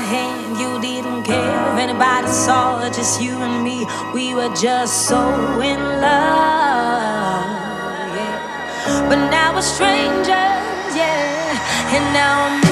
hand, you didn't care if anybody saw it, just you and me. We were just so in love, yeah. But now we're strangers, yeah. And now I'm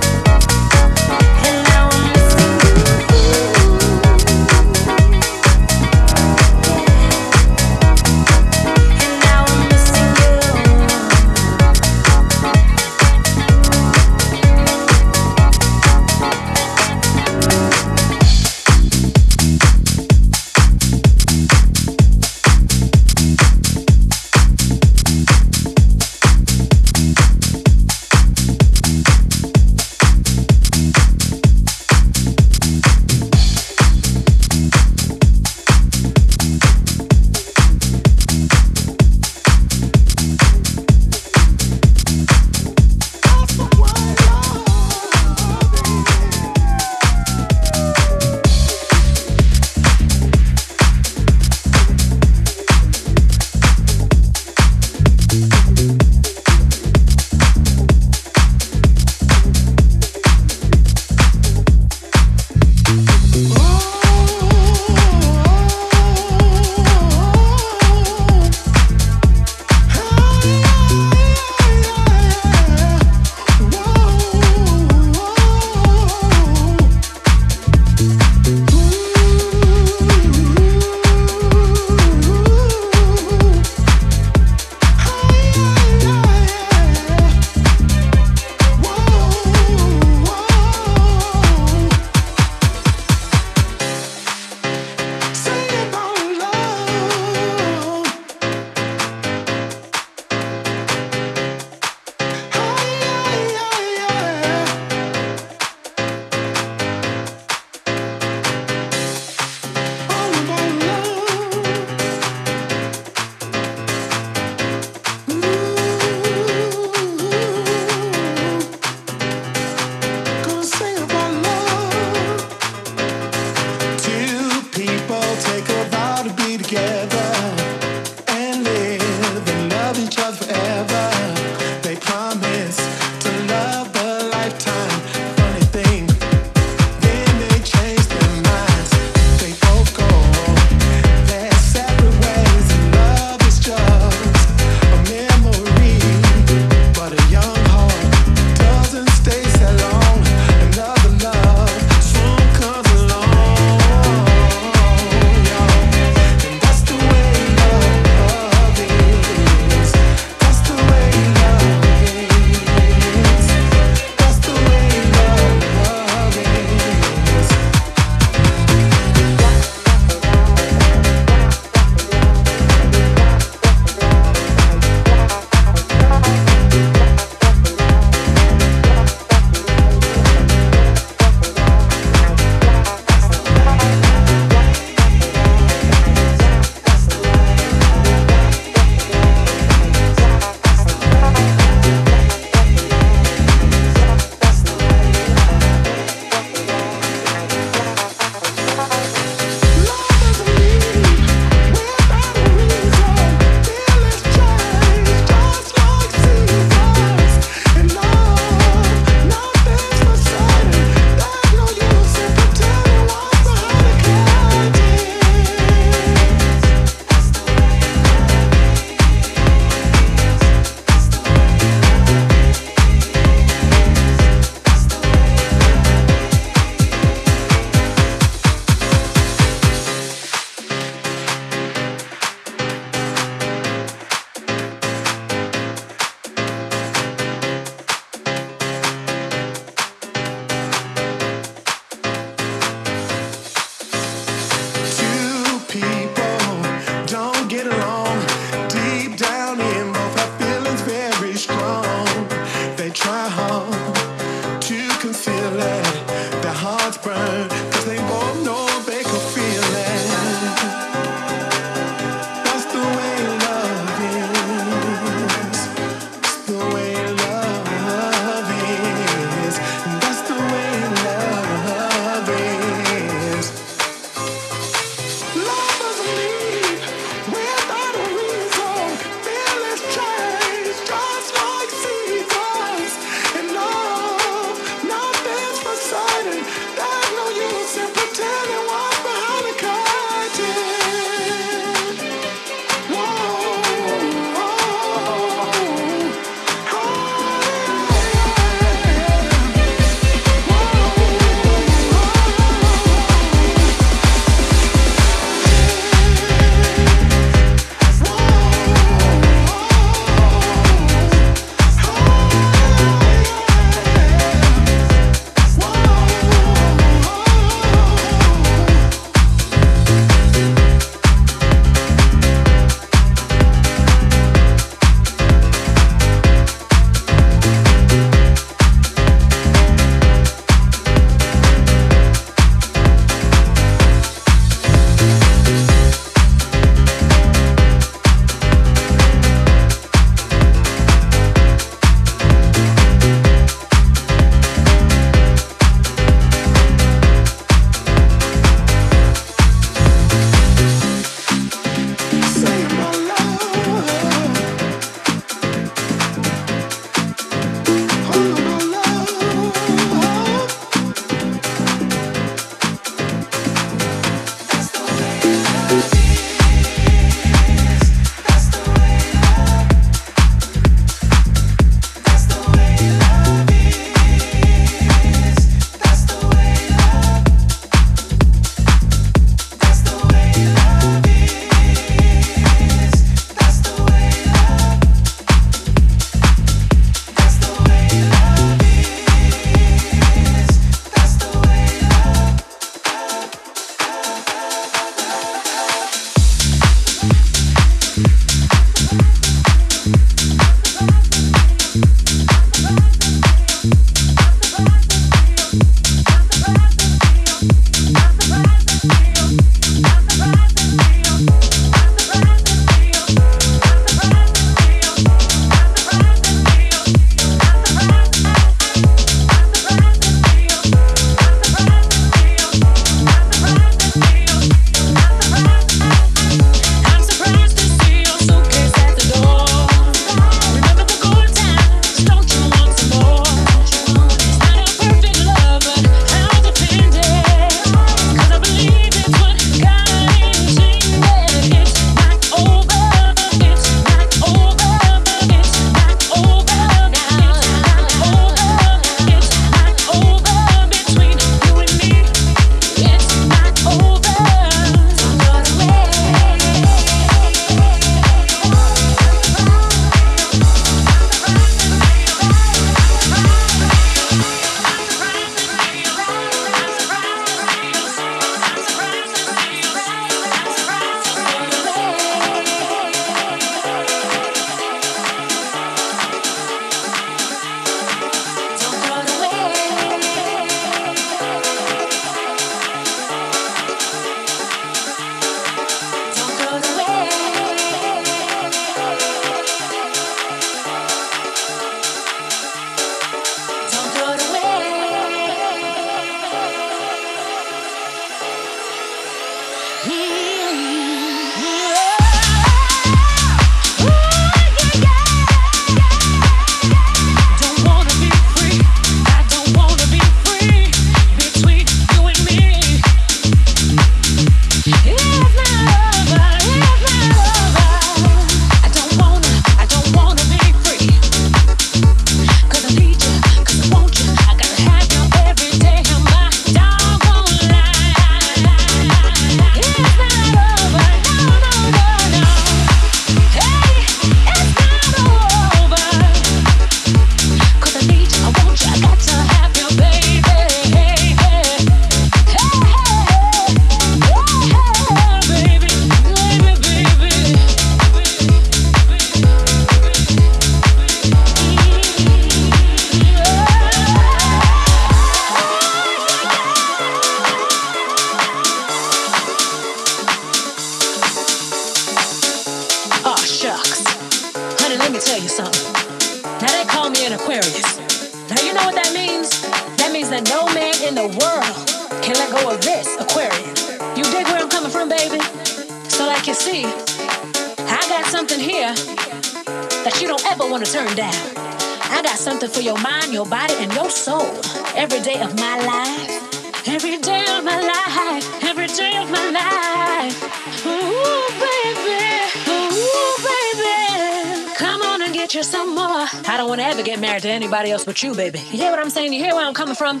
with you, baby. You hear what I'm saying? You hear where I'm coming from?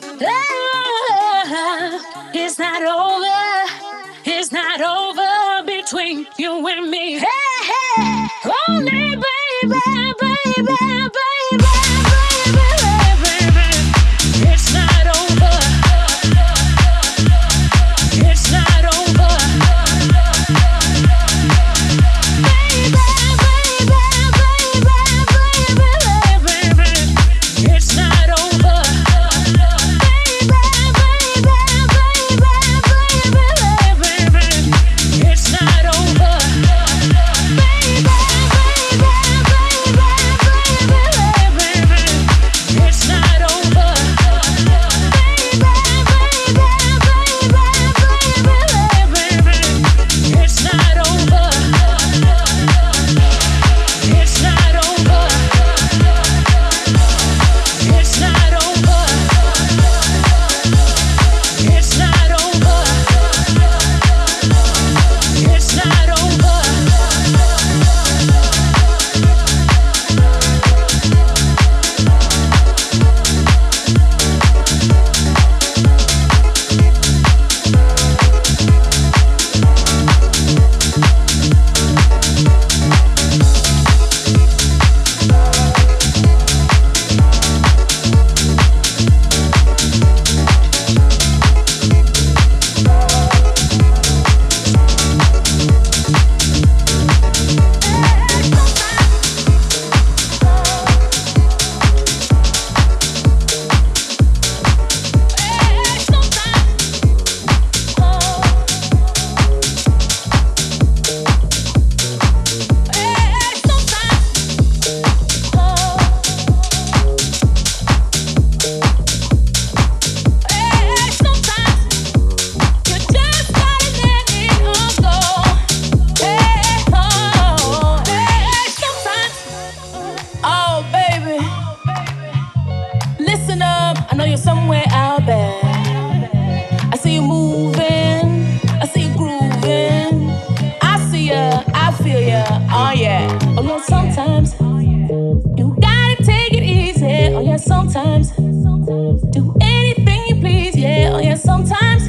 sometimes. Do anything you please, yeah, oh yeah, sometimes.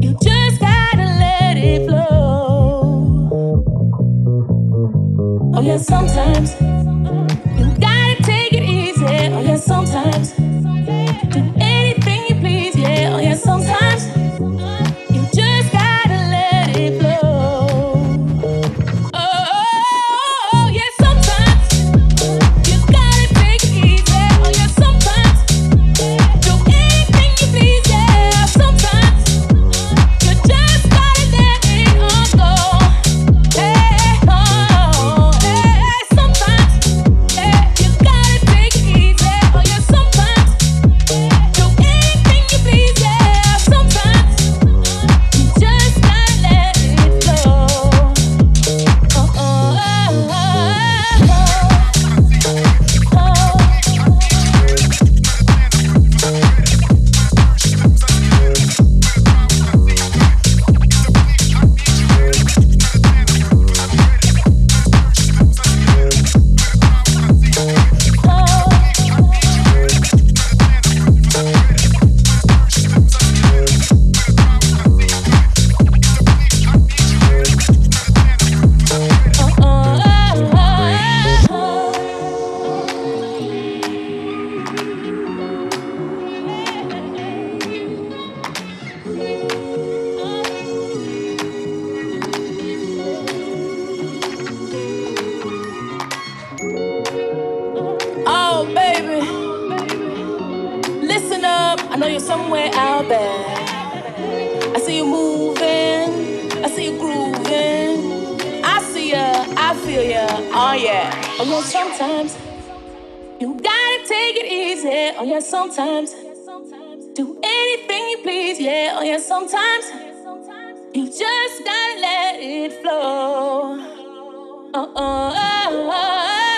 You just gotta let it flow. Oh yeah, sometimes. Yeah. Oh yeah, sometimes you gotta take it easy. Oh yeah, sometimes do anything you please. Yeah. Oh yeah, sometimes you just gotta let it flow. Oh oh oh. oh.